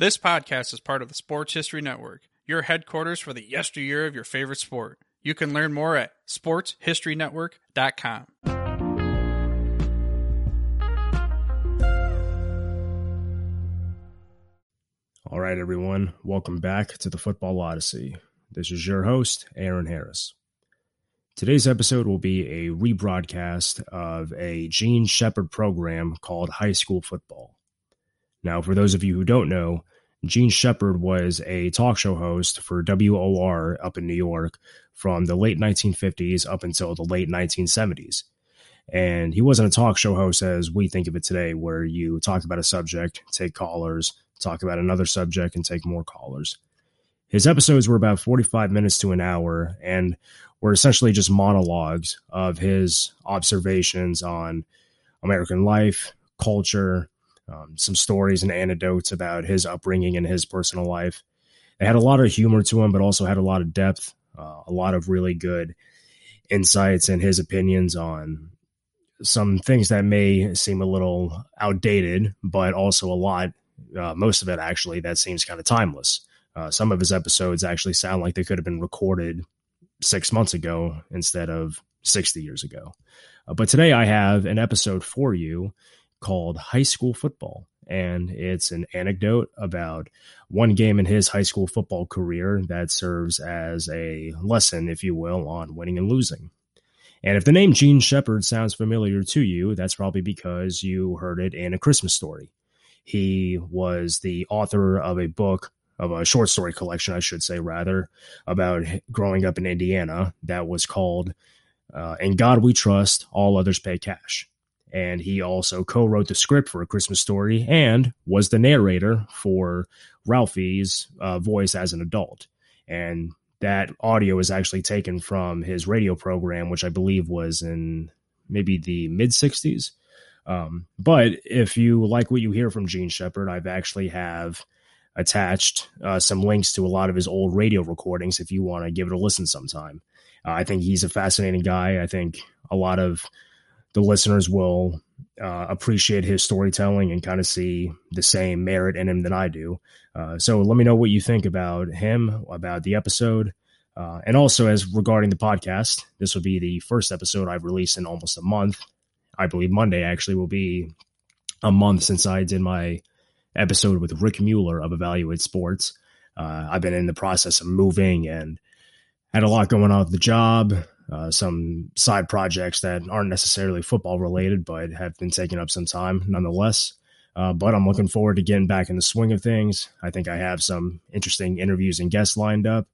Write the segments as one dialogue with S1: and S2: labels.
S1: This podcast is part of the Sports History Network, your headquarters for the yesteryear of your favorite sport. You can learn more at sportshistorynetwork.com.
S2: All right, everyone, welcome back to the Football Odyssey. This is your host, Aron Harris. Today's episode will be a rebroadcast of a Jean Shepherd program called High School Football. Now, for those of you who don't know, Jean Shepherd was a talk show host for WOR up in New York from the late 1950s up until the late 1970s. And he wasn't a talk show host as we think of it today, where you talk about a subject, take callers, talk about another subject, and take more callers. His episodes were about 45 minutes to an hour and were essentially just monologues of his observations on American life, culture, um, some stories and anecdotes about his upbringing and his personal life. It had a lot of humor to him, but also had a lot of depth, uh, a lot of really good insights and his opinions on some things that may seem a little outdated, but also a lot, uh, most of it actually, that seems kind of timeless. Uh, some of his episodes actually sound like they could have been recorded six months ago instead of 60 years ago. Uh, but today I have an episode for you called High School Football. And it's an anecdote about one game in his high school football career that serves as a lesson, if you will, on winning and losing. And if the name Jean Shepherd sounds familiar to you, that's probably because you heard it in A Christmas Story. He was the author of a book, of a short story collection, I should say, rather, about growing up in Indiana that was called uh, In God We Trust, All Others Pay Cash and he also co-wrote the script for a christmas story and was the narrator for ralphie's uh, voice as an adult. And that audio is actually taken from his radio program which i believe was in maybe the mid 60s um, but if you like what you hear from jean shepherd i've actually have attached uh, some links to a lot of his old radio recordings if you want to give it a listen sometime. Uh, i think he's a fascinating guy. I think a lot of the listeners will uh, appreciate his storytelling and kind of see the same merit in him that I do. Uh, so let me know what you think about him, about the episode. Uh, and also, as regarding the podcast, this will be the first episode I've released in almost a month. I believe Monday actually will be a month since I did my episode with Rick Mueller of Evaluate Sports. Uh, I've been in the process of moving and had a lot going on with the job, uh, some side projects that aren't necessarily football related, but have been taking up some time nonetheless. Uh, but I'm looking forward to getting back in the swing of things. I think I have some interesting interviews and guests lined up.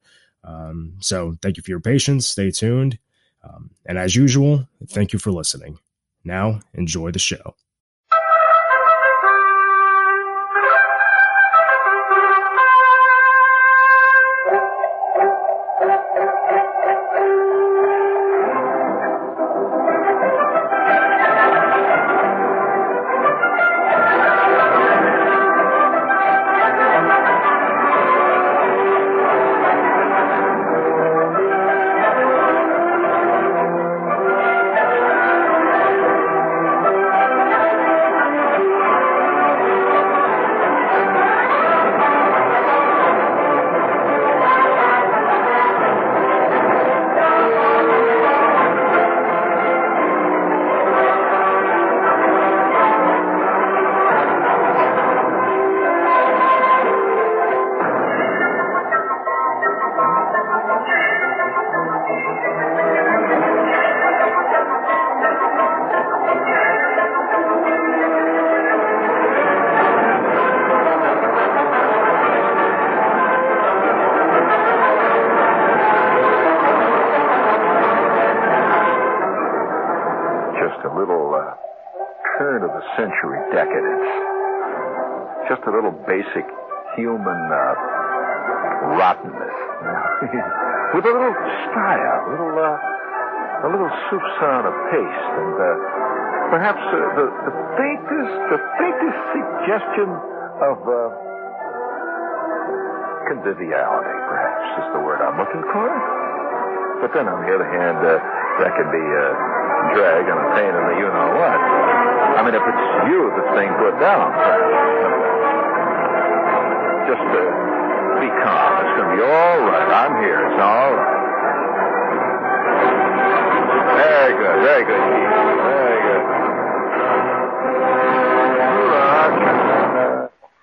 S2: Um, so thank you for your patience. Stay tuned. Um, and as usual, thank you for listening. Now, enjoy the show.
S3: Basic human uh, rottenness. With a little style, a little, uh, a little soupçon of taste, and uh, perhaps uh, the, the faintest, the faintest suggestion of uh, conviviality, perhaps, is the word I'm looking for. But then, on the other hand, uh, that can be a drag and a pain in the you know what. I mean, if it's you that's being put down. Just uh, be calm. It's going to be all right. I'm here. It's all right. Very good. Very good, Keith. Very good.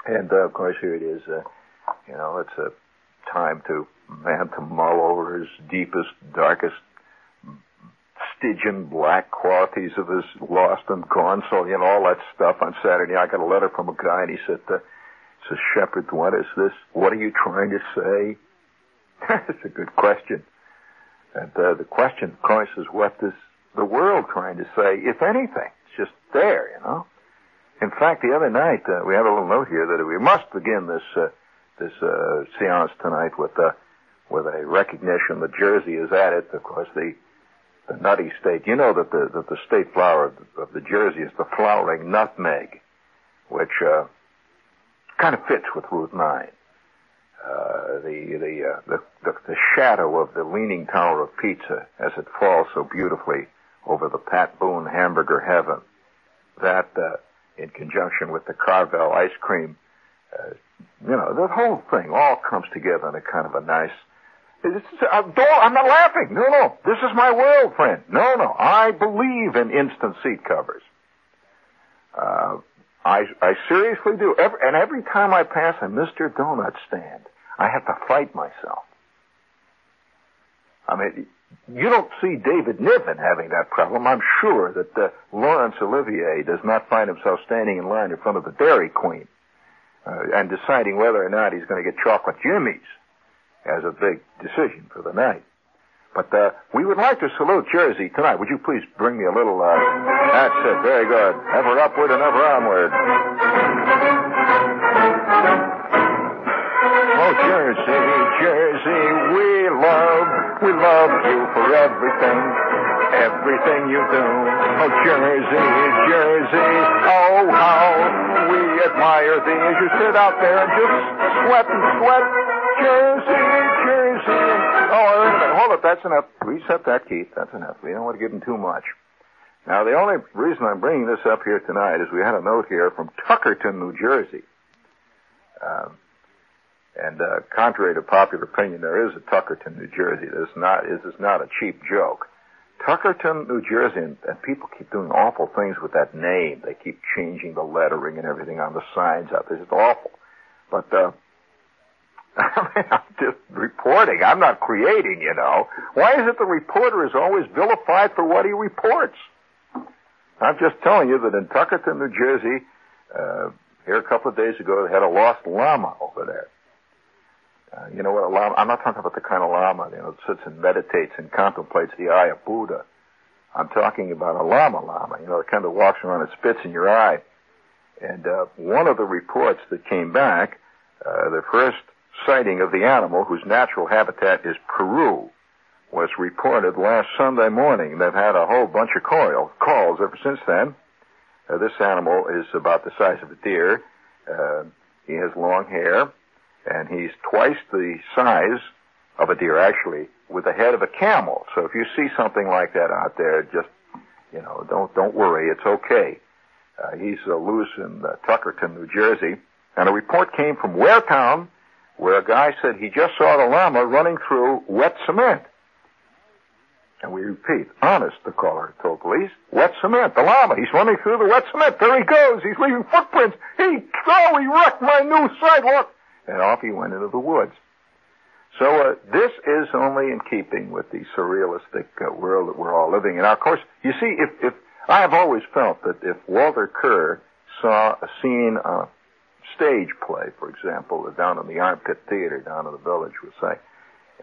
S3: And uh, of course, here it is. Uh, you know, it's a time to man to mull over his deepest, darkest, Stygian black qualities of his lost and gone soul, you know, all that stuff on Saturday. I got a letter from a guy and he said, uh, says, Shepherd, what is this? What are you trying to say? That's a good question. And uh, the question, of course, is what is the world trying to say, if anything? It's just there, you know. In fact, the other night uh, we have a little note here that we must begin this uh, this uh, seance tonight with uh, with a recognition that Jersey is at it. Of course, the the nutty state. You know that the that the state flower of the, of the Jersey is the flowering nutmeg, which uh, kind of fits with Route Nine. Uh, the the, uh, the the the shadow of the leaning tower of pizza as it falls so beautifully over the Pat Boone hamburger heaven. That uh, in conjunction with the Carvel ice cream, uh, you know, the whole thing all comes together in a kind of a nice. It's, uh, I'm not laughing. No, no. This is my world, friend. No, no. I believe in instant seat covers. Uh, I, I seriously do. Every, and every time I pass a Mr. Donut stand, I have to fight myself. I mean, you don't see David Niven having that problem. I'm sure that uh, Laurence Olivier does not find himself standing in line in front of the Dairy Queen uh, and deciding whether or not he's going to get chocolate jimmies as a big decision for the night. But uh, we would like to salute Jersey tonight. Would you please bring me a little? Uh, that's it. Very good. Ever upward and ever onward. Oh, Jersey, Jersey, we love, we love you for everything, everything you do. Oh, Jersey, Jersey, oh, how we admire thee as you sit out there and just sweat and sweat. Jersey, Jersey. Oh, wait a minute. Hold it. That's enough. Reset that, Keith. That's enough. We don't want to give him too much. Now, the only reason I'm bringing this up here tonight is we had a note here from Tuckerton, New Jersey. Um, and uh, contrary to popular opinion, there is a Tuckerton, New Jersey. This is not this is not a cheap joke. Tuckerton, New Jersey, and, and people keep doing awful things with that name. They keep changing the lettering and everything on the signs out there. It's awful. But uh, I mean, I'm just reporting. I'm not creating, you know. Why is it the reporter is always vilified for what he reports? I'm just telling you that in Tuckerton, New Jersey, uh, here a couple of days ago, they had a lost llama over there. Uh, you know what a lama, I'm not talking about the kind of llama, you know, that sits and meditates and contemplates the eye of Buddha. I'm talking about a llama llama, you know, the kind that walks around and spits in your eye. And, uh, one of the reports that came back, uh, the first sighting of the animal whose natural habitat is Peru was reported last Sunday morning. They've had a whole bunch of call, calls ever since then. Uh, this animal is about the size of a deer. Uh, he has long hair and he's twice the size of a deer, actually, with the head of a camel. So if you see something like that out there, just you know, don't don't worry, it's okay. Uh, he's uh, loose in uh, Tuckerton, New Jersey, and a report came from Waretown, where a guy said he just saw the llama running through wet cement. And we repeat, honest, the caller told police, wet cement, the llama, he's running through the wet cement. There he goes, he's leaving footprints. He, oh, he wrecked my new sidewalk and off he went into the woods. So uh, this is only in keeping with the surrealistic uh, world that we're all living in. Now, of course, you see, if, if I have always felt that if Walter Kerr saw a scene, uh, stage play, for example, down in the Armpit Theater down in the village, we'll say,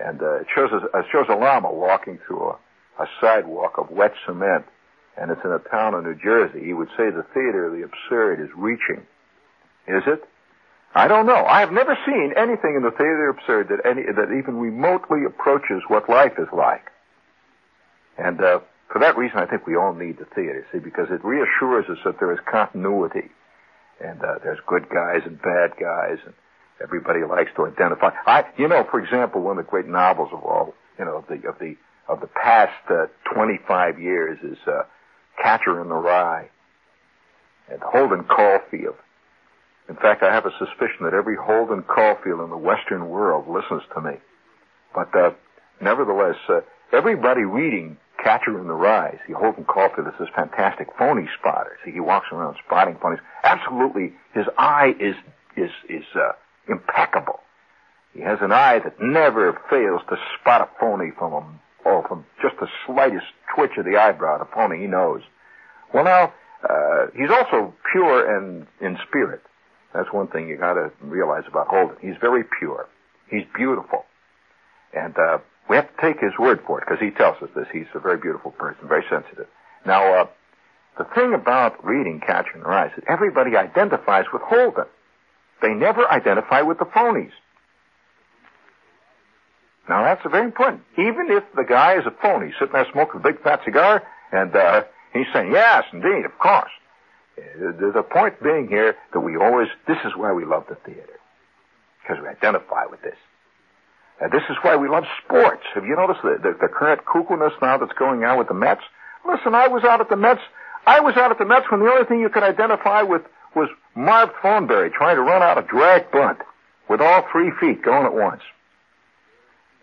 S3: and uh, it shows a, it shows a llama walking through a, a sidewalk of wet cement, and it's in a town in New Jersey. He would say the theater of the absurd is reaching. Is it? I don't know. I have never seen anything in the theater absurd that any that even remotely approaches what life is like. And uh, for that reason, I think we all need the theater, see, because it reassures us that there is continuity, and uh, there's good guys and bad guys, and everybody likes to identify. I, you know, for example, one of the great novels of all, you know, of the of the of the past uh, 25 years is uh, Catcher in the Rye, and Holden Caulfield In fact, I have a suspicion that every Holden Caulfield in the Western world listens to me. But uh, nevertheless, uh, everybody reading Catcher in the Rye, see, Holden Caulfield is this fantastic phony spotter. See, he walks around spotting phonies. Absolutely, his eye is is is uh, impeccable. He has an eye that never fails to spot a phony from a oh, from just the slightest twitch of the eyebrow. The phony he knows. Well, now uh, he's also pure and in spirit. That's one thing you got to realize about Holden. He's very pure. He's beautiful, and uh, we have to take his word for it because he tells us this. He's a very beautiful person, very sensitive. Now, uh, the thing about reading Catcher in the Rye is that everybody identifies with Holden. They never identify with the phonies. Now that's very important. Even if the guy is a phony, sitting there smoking a big fat cigar, and uh, he's saying, "Yes, indeed, of course." Uh, the point being here that we always, this is why we love the theater. Because we identify with this. And this is why we love sports. Have you noticed the, the, the current cuckoo-ness now that's going on with the Mets? Listen, I was out at the Mets. I was out at the Mets when the only thing you could identify with was Marv Throneberry trying to run out a drag bunt with all three feet going at once.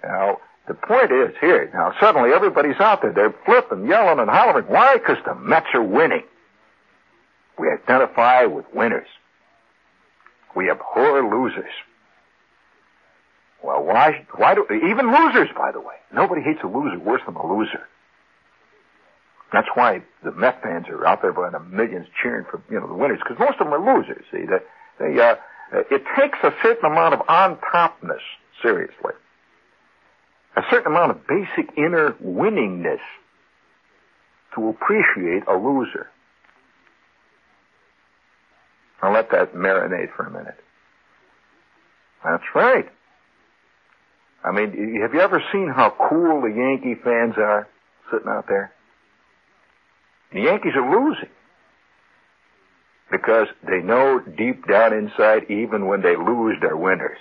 S3: Now, the point is here, now suddenly everybody's out there. They're flipping, yelling, and hollering. Why? Because the Mets are winning. We identify with winners. We abhor losers. Well, why, why do, even losers, by the way. Nobody hates a loser worse than a loser. That's why the Met fans are out there by the millions cheering for, you know, the winners, because most of them are losers, see. They, they, uh, it takes a certain amount of on-topness, seriously. A certain amount of basic inner winningness to appreciate a loser. I'll let that marinate for a minute. That's right. I mean, have you ever seen how cool the Yankee fans are sitting out there? The Yankees are losing because they know deep down inside, even when they lose, they're winners.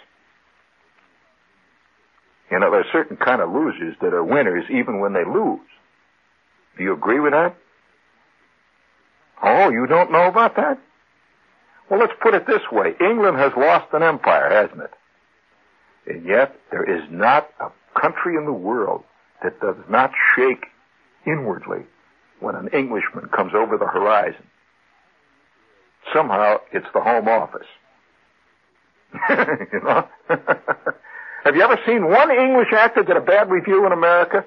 S3: You know, there are certain kind of losers that are winners even when they lose. Do you agree with that? Oh, you don't know about that? Well, let's put it this way. England has lost an empire, hasn't it? And yet, there is not a country in the world that does not shake inwardly when an Englishman comes over the horizon. Somehow, it's the Home Office. you know? Have you ever seen one English actor get a bad review in America?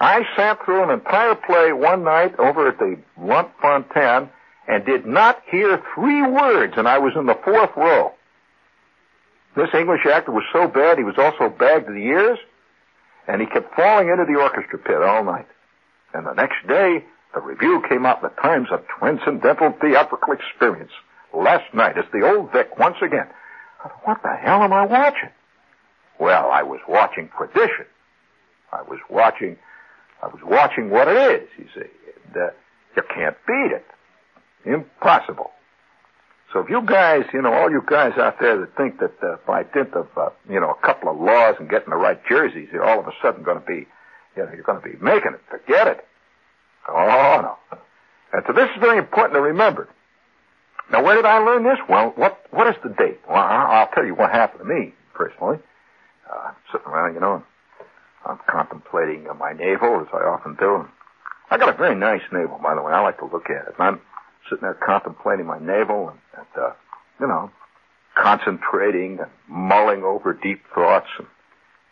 S3: I sat through an entire play one night over at the Lunt-Fontanne and did not hear three words, and I was in the fourth row. This English actor was so bad he was also bagged to the ears, and he kept falling into the orchestra pit all night. And the next day, the review came out in the Times of Transcendental Theatrical Experience. Last night, it's the old Vic once again. What the hell am I watching? Well, I was watching perdition. I was watching, I was watching what it is, you see. And, uh, you can't beat it. Impossible. So if you guys, you know, all you guys out there that think that uh, by dint of, uh, you know, a couple of laws and getting the right jerseys, you're all of a sudden going to be, you know, you're going to be making it. Forget it. Oh no. And so this is very important to remember. Now, where did I learn this? Well, what what is the date? Well, I'll tell you what happened to me personally. Uh, sitting around, you know, I'm contemplating uh, my navel as I often do. I got a very nice navel, by the way. I like to look at it. And I'm sitting there contemplating my navel and, and uh, you know, concentrating and mulling over deep thoughts. And,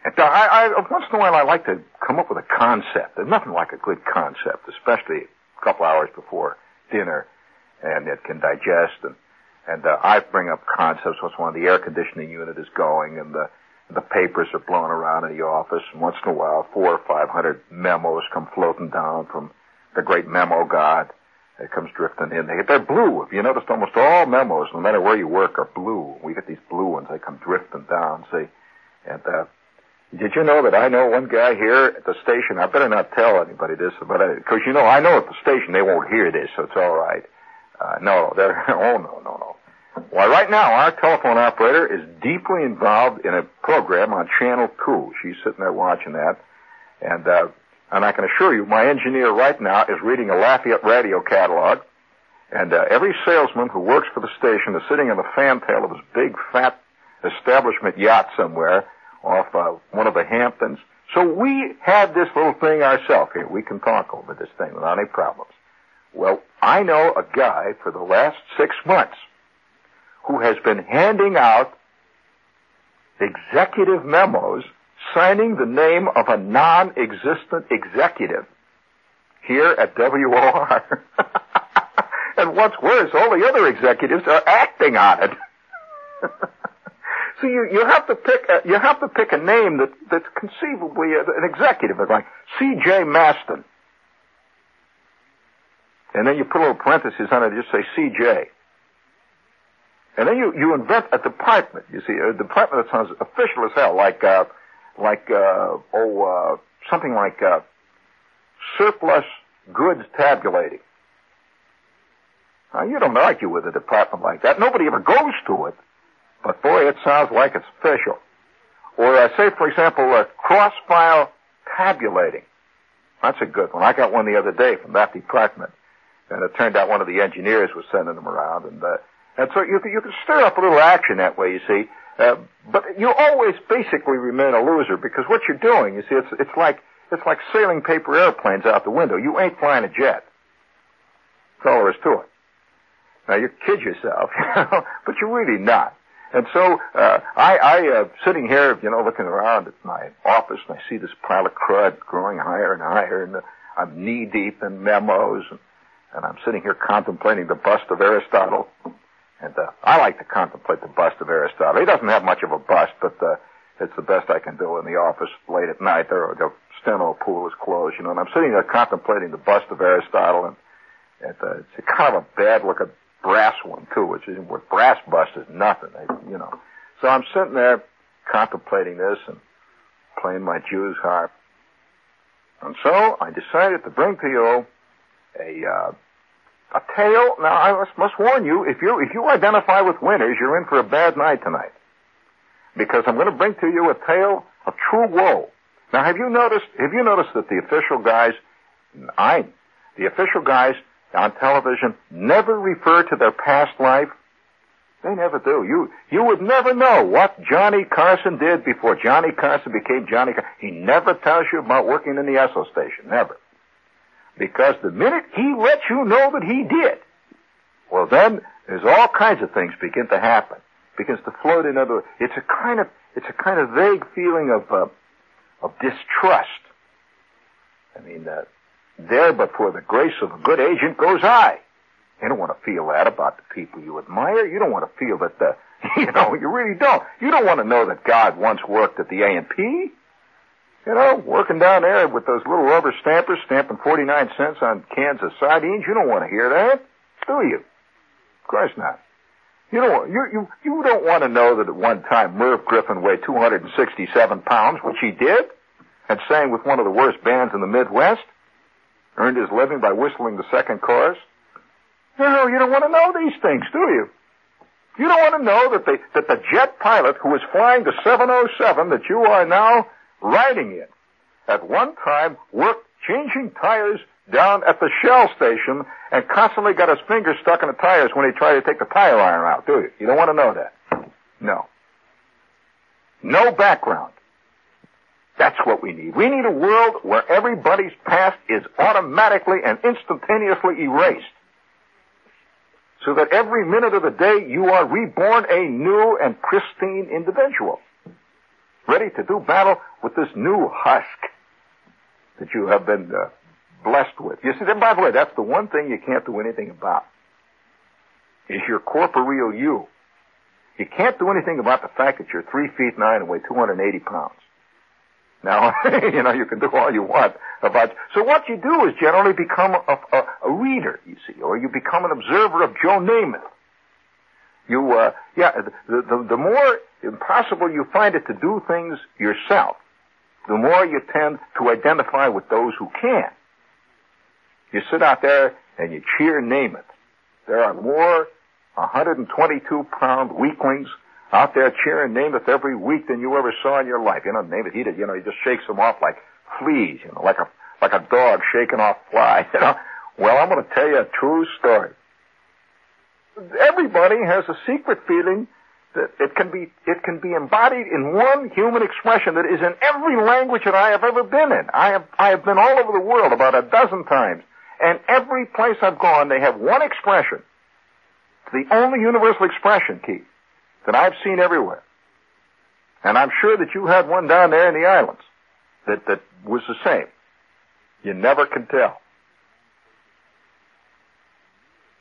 S3: and uh, I, I, once in a while, I like to come up with a concept. There's nothing like a good concept, especially a couple hours before dinner and it can digest and and uh, I bring up concepts once when the air conditioning unit is going and the the papers are blowing around in the office and once in a while four or five hundred memos come floating down from the great memo god it comes drifting in. They, they're blue. If you noticed, almost all memos, no matter where you work, are blue. We get these blue ones. They come drifting down. See, and uh, did you know that I know one guy here at the station? I better not tell anybody this, but because you know I know at the station they won't hear this, so it's all right. Uh, no, they're, oh no, no, no. Why, right now, our telephone operator is deeply involved in a program on Channel 2. She's sitting there watching that. And, uh, and I can assure you, my engineer right now is reading a Lafayette radio catalog. And uh, every salesman who works for the station is sitting in the fantail of his big, fat establishment yacht somewhere off uh, one of the Hamptons. So we had this little thing ourselves here. We can talk over this thing without any problems. Well, I know a guy for the last six months who has been handing out executive memos signing the name of a non-existent executive here at WOR. and what's worse, all the other executives are acting on it. so you, you have to pick a, you have to pick a name that, that's conceivably an executive, like C.J. Maston. And then you put a little parenthesis on it, and just say C.J. And then you, you invent a department, you see, a department that sounds official as hell, like, uh, like, uh, oh, uh, something like, uh, surplus goods tabulating. Now, you don't argue with a department like that. Nobody ever goes to it. But boy, it sounds like it's official. Or uh, say, for example, uh, cross-file tabulating. That's a good one. I got one the other day from that department. And it turned out one of the engineers was sending them around. And, uh, and so you, you can stir up a little action that way, you see. Uh, but you always basically remain a loser because what you're doing, you see, it's, it's like, it's like sailing paper airplanes out the window. You ain't flying a jet. That's all there is to it. Now you kid yourself, but you're really not. And so uh, I, I uh, sitting here, you know, looking around at my office, and I see this pile of crud growing higher and higher, and uh, I'm knee deep in memos, and, and I'm sitting here contemplating the bust of Aristotle. And uh, I like to contemplate the bust of Aristotle. He doesn't have much of a bust, but uh, it's the best I can do in the office late at night. There, the steno pool is closed, you know, and I'm sitting there contemplating the bust of Aristotle, and, and uh, it's kind of a bad looking brass one too, which is what brass bust is nothing, you know. So I'm sitting there contemplating this and playing my Jew's harp. And so I decided to bring to you a uh, a tale. Now I must, must warn you, if you if you identify with winners, you're in for a bad night tonight, because I'm going to bring to you a tale of true woe. Now have you noticed? Have you noticed that the official guys, I, the official guys on television never refer to their past life? They never do. You you would never know what Johnny Carson did before Johnny Carson became Johnny Carson. He never tells you about working in the Esso station. Never. Because the minute he lets you know that he did, well then there's all kinds of things begin to happen. Begins to float in other. It's a kind of it's a kind of vague feeling of uh, of distrust. I mean, uh, there but for the grace of a good agent goes I. You don't want to feel that about the people you admire. You don't want to feel that the, you know, you really don't. You don't want to know that God once worked at the A&P. You know, working down there with those little rubber stampers stamping 49 cents on cans of sardines. You don't want to hear that, do you? Of course not. You don't, you, you, you don't want to know that at one time Merv Griffin weighed 267 pounds, which he did, and sang with one of the worst bands in the Midwest earned his living by whistling the second chorus? No, you don't want to know these things, do you? You don't want to know that the, that the jet pilot who was flying the 707 that you are now riding in at one time worked changing tires down at the Shell station and constantly got his fingers stuck in the tires when he tried to take the tire iron out, do you? You don't want to know that. No. No background. That's what we need. We need a world where everybody's past is automatically and instantaneously erased. So that every minute of the day you are reborn a new and pristine individual. Ready to do battle with this new husk that you have been uh, blessed with. You see, then by the way, that's the one thing you can't do anything about. Is your corporeal you. You can't do anything about the fact that you're three feet nine and weigh 280 pounds. Now, you know, you can do all you want about. So what you do is generally become a, a, a reader, you see, or you become an observer of Joe Namath. You, uh, yeah, the, the, the more impossible you find it to do things yourself, the more you tend to identify with those who can. You sit out there and you cheer Namath. There are more 122 pound weaklings out there cheering Namath every week than you ever saw in your life. You know, Namath, he did, you know, he just shakes them off like fleas, you know, like a, like a dog shaking off flies, you know. Well, I'm going to tell you a true story. Everybody has a secret feeling that it can be it can be embodied in one human expression that is in every language that I have ever been in. I have I have been all over the world about a dozen times, and every place I've gone, they have one expression. The only universal expression, Keith, that I've seen everywhere. And I'm sure that you had one down there in the islands that that was the same. You never can tell.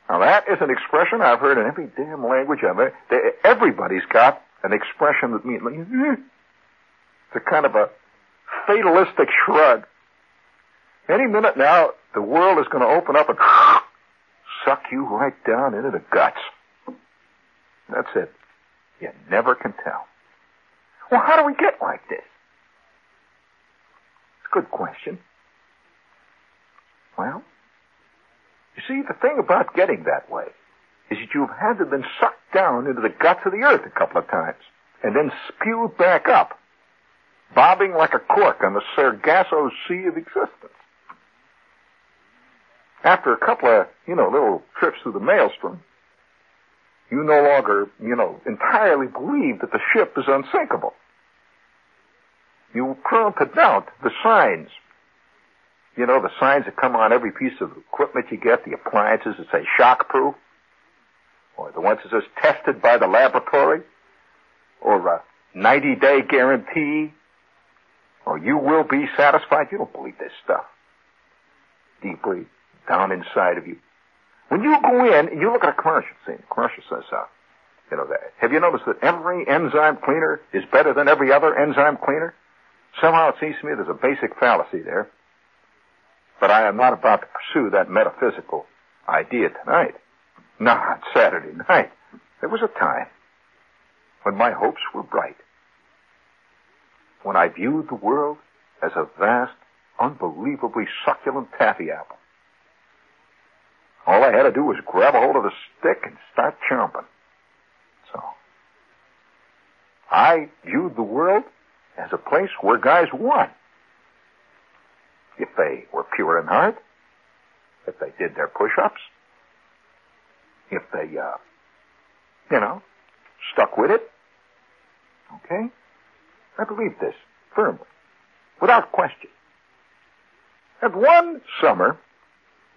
S3: Now that is an expression I've heard in every damn language I've ever. Everybody's got an expression that means it's a kind of a fatalistic shrug. Any minute now, the world is going to open up and suck you right down into the guts. That's it. You never can tell. Well, how do we get like this? It's a good question. Well, you see, the thing about getting that way is that you've had to have been sucked down into the guts of the earth a couple of times and then spewed back up, bobbing like a cork on the Sargasso Sea of existence. After a couple of, you know, little trips through the maelstrom, you no longer, you know, entirely believe that the ship is unsinkable. You prone to doubt the signs you know, the signs that come on every piece of equipment you get, the appliances that say shockproof, or the ones that says tested by the laboratory, or a 90 day guarantee, or you will be satisfied. You don't believe this stuff. Deeply down inside of you. When you go in and you look at a commercial, see, the commercial says, uh, you know, that. Have you noticed that every enzyme cleaner is better than every other enzyme cleaner? Somehow it seems to me there's a basic fallacy there. But I am not about to pursue that metaphysical idea tonight. Not Saturday night. There was a time when my hopes were bright. When I viewed the world as a vast, unbelievably succulent taffy apple. All I had to do was grab a hold of the stick and start chomping. So, I viewed the world as a place where guys won if they were pure in heart, if they did their push-ups, if they, uh, you know, stuck with it. Okay? I believe this firmly, without question. And one summer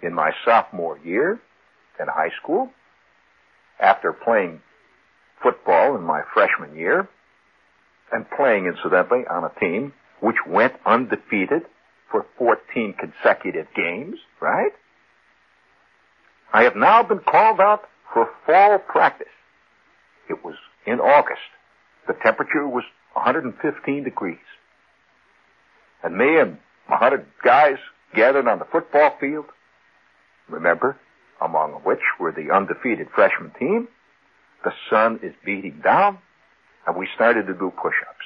S3: in my sophomore year in high school, after playing football in my freshman year, and playing incidentally on a team which went undefeated for 14 consecutive games, right? I have now been called out for fall practice. It was in August. The temperature was 115 degrees. And me and 100 guys gathered on the football field, remember, among which were the undefeated freshman team. The sun is beating down, and we started to do push-ups.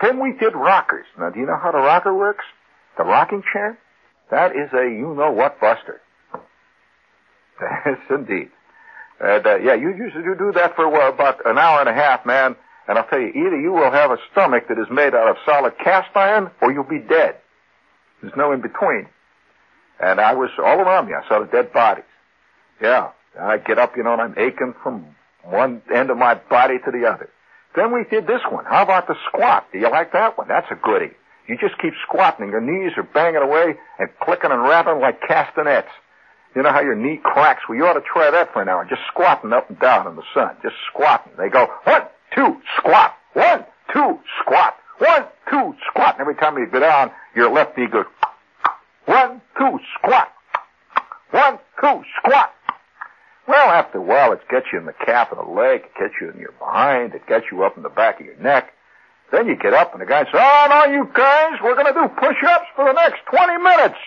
S3: Then we did rockers. Now, do you know how the rocker works? The rocking chair? That is a you know what buster. Yes, indeed. And, uh, yeah, you usually do that for well, about an hour and a half, man. And I'll tell you, either you will have a stomach that is made out of solid cast iron, or you'll be dead. There's no in between. And I was all around me. I saw the dead bodies. Yeah. I get up, you know, and I'm aching from one end of my body to the other. Then we did this one. How about the squat? Do you like that one? That's a goodie. You just keep squatting and your knees are banging away and clicking and rapping like castanets. You know how your knee cracks? Well, you ought to try that for an hour. Just squatting up and down in the sun. Just squatting. They go, one, two, squat. One, two, squat. One, two, squat. And every time you go down, your left knee goes, one, two, squat. One, two, squat. Well, after a while, it gets you in the calf of the leg, it gets you in your behind, it gets you up in the back of your neck. Then you get up and the guy says, Oh, no, you guys, we're to do push-ups for the next 20 minutes.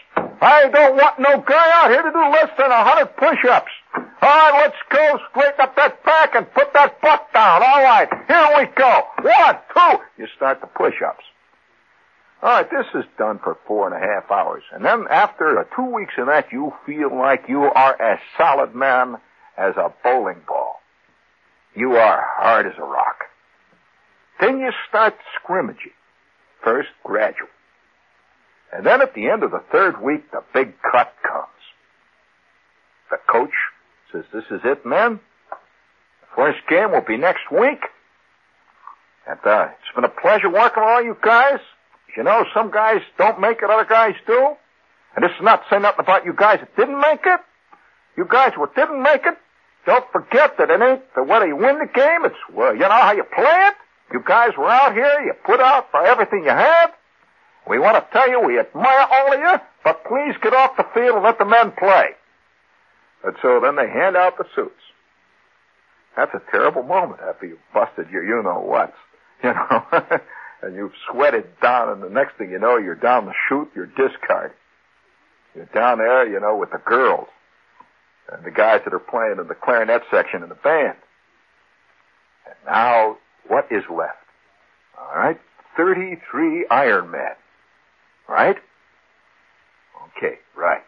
S3: I don't want no guy out here to do less than 100 push-ups. All right, let's go. Straighten up that back and put that butt down. All right, here we go. One, two. You start the push-ups. All right, this is done for four and a half hours. And then after uh, two weeks of that, you feel like you are as solid man as a bowling ball. You are hard as a rock. Then you start scrimmaging. First gradual. And then at the end of the third week, the big cut comes. The coach says, this is it, men. The first game will be next week. And, uh, it's been a pleasure working with all you guys. You know, some guys don't make it, other guys do. And this is not saying nothing about you guys that didn't make it. You guys who didn't make it, don't forget that it ain't the whether you win the game, it's, well, you know how you play it. You guys were out here, you put out for everything you had. We want to tell you we admire all of you, but please get off the field and let the men play. And so then they hand out the suits. That's a terrible moment after you've busted your you know what, you know, and you've sweated down, and the next thing you know, you're down the chute, you're discarded. You're down there, you know, with the girls and the guys that are playing in the clarinet section in the band. And now, what is left? All right, 33 Iron Men. Right? Okay, right.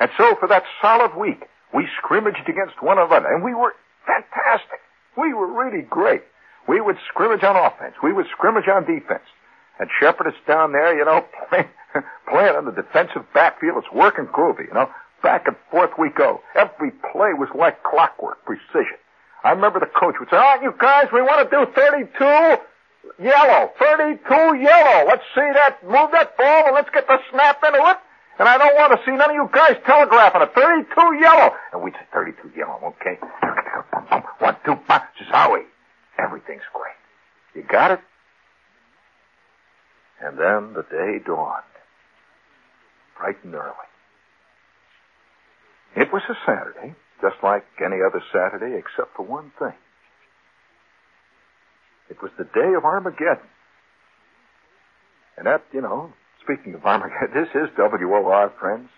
S3: And so for that solid week, we scrimmaged against one another, and we were fantastic. We were really great. We would scrimmage on offense. We would scrimmage on defense. And Shepherd is down there, you know, playing, playing on the defensive backfield. It's working groovy, you know. Back and forth we go. Every play was like clockwork, precision. I remember the coach would say, all right, you guys, we want to do 32 yellow, 32 yellow. Let's see that, move that ball and let's get the snap into it. And I don't want to see none of you guys telegraphing it. 32 yellow. And we'd say 32 yellow, okay. One, two, five. Zowie. Everything's great. You got it? And then the day dawned. Bright and early. It was a Saturday, just like any other Saturday, except for one thing. It was the day of Armageddon. And that, you know, speaking of Armageddon, this is WOR, friends.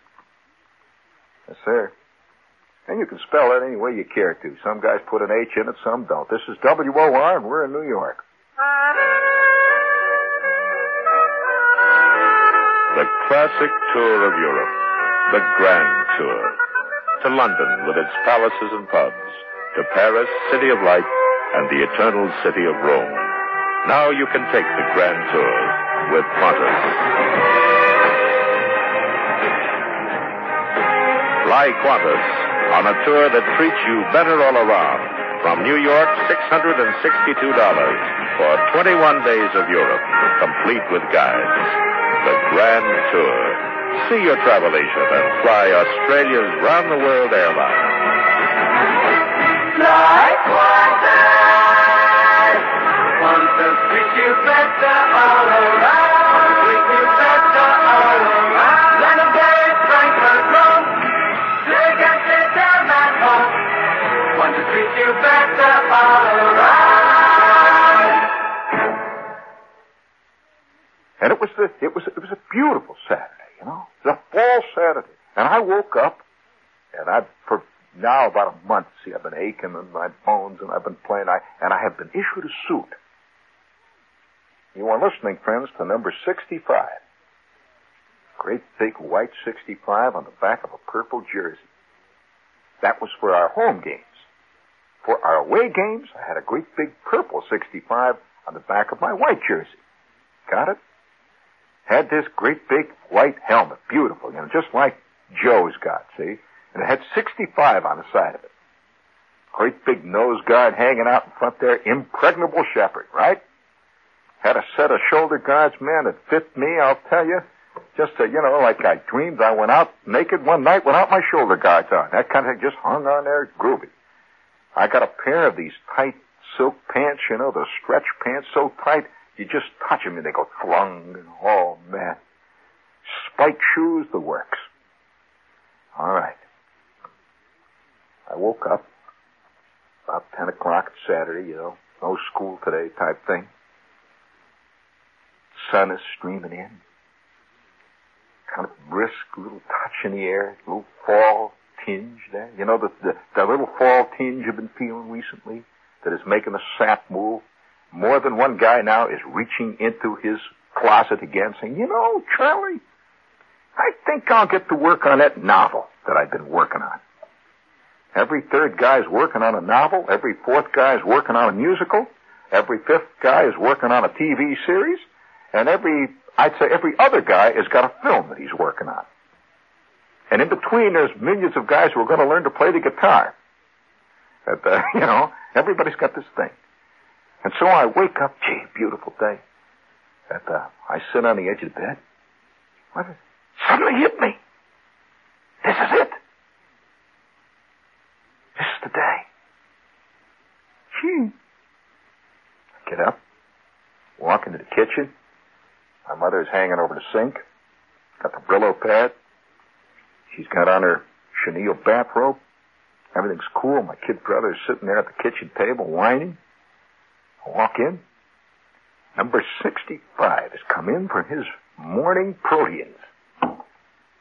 S3: Yes, sir. And you can spell it any way you care to. Some guys put an H in it, some don't. This is WOR, and we're in New York.
S4: The classic tour of Europe. The grand tour. To London with its palaces and pubs. To Paris, city of light and the eternal city of Rome. Now you can take the grand tour with Qantas. Fly Qantas on a tour that treats you better all around. From New York, $662 for 21 days of Europe, complete with guides. The Grand Tour. See your travel agent and fly Australia's round the world airline.
S5: Fly Qantas. Qantas treats you better all around. Treats you better all around. London, Paris, Frankfurt, Rome. Zurich, Amsterdam, and home. Qantas treats you better all around.
S3: And it was the, it was, it was a beautiful Saturday, you know. It was a fall Saturday. And I woke up, and I, for now about a month, see, I've been aching in my bones, and I've been playing, I, and I have been issued a suit. You are listening, friends, to number 65. Great big white 65 on the back of a purple jersey. That was for our home games. For our away games, I had a great big purple 65 on the back of my white jersey. Got it? Had this great big white helmet, beautiful, you know, just like Joe's got, see? And it had 65 on the side of it. Great big nose guard hanging out in front there, impregnable shepherd, right? Had a set of shoulder guards, man, that fit me, I'll tell you. Just, uh, you know, like I dreamed I went out naked one night without my shoulder guards on. That kind of just hung on there groovy. I got a pair of these tight silk pants, you know, the stretch pants so tight, you just touch them and they go flung. Oh, man. Spike shoes, the works. All right. I woke up about 10 o'clock Saturday, you know, no school today type thing. Sun is streaming in. Kind of brisk, little touch in the air, little fall tinge there. You know, the, the, the little fall tinge you've been feeling recently that is making the sap move. More than one guy now is reaching into his closet again saying, you know, Charlie, I think I'll get to work on that novel that I've been working on. Every third guy's working on a novel. Every fourth guy's working on a musical. Every fifth guy is working on a TV series. And every, I'd say every other guy has got a film that he's working on. And in between, there's millions of guys who are going to learn to play the guitar. That, uh, you know, everybody's got this thing. And so I wake up, gee, beautiful day. And, uh, I sit on the edge of the bed. What? Suddenly hit me. This is it. This is the day. Gee. I get up, walk into the kitchen. My mother is hanging over the sink. Got the Brillo pad. She's got on her chenille bathrobe. Everything's cool. My kid brother is sitting there at the kitchen table whining. Walk in. Number 65 has come in for his morning proteins.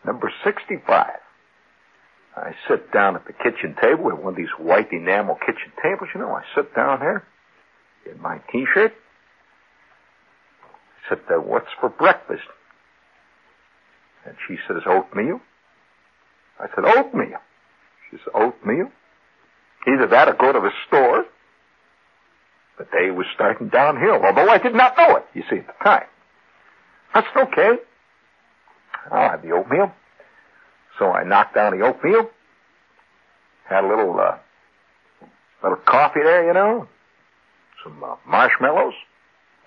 S3: Number 65. I sit down at the kitchen table with one of these white enamel kitchen tables, you know. I sit down there in my t-shirt. I said, uh, what's for breakfast? And she says, oatmeal. I said, oatmeal. She says, oatmeal? Either that or go to the store. The day was starting downhill, although I did not know it, you see, at the time. I said, okay. I'll have the oatmeal. So I knocked down the oatmeal. Had a little, uh, little coffee there, you know. Some uh, marshmallows.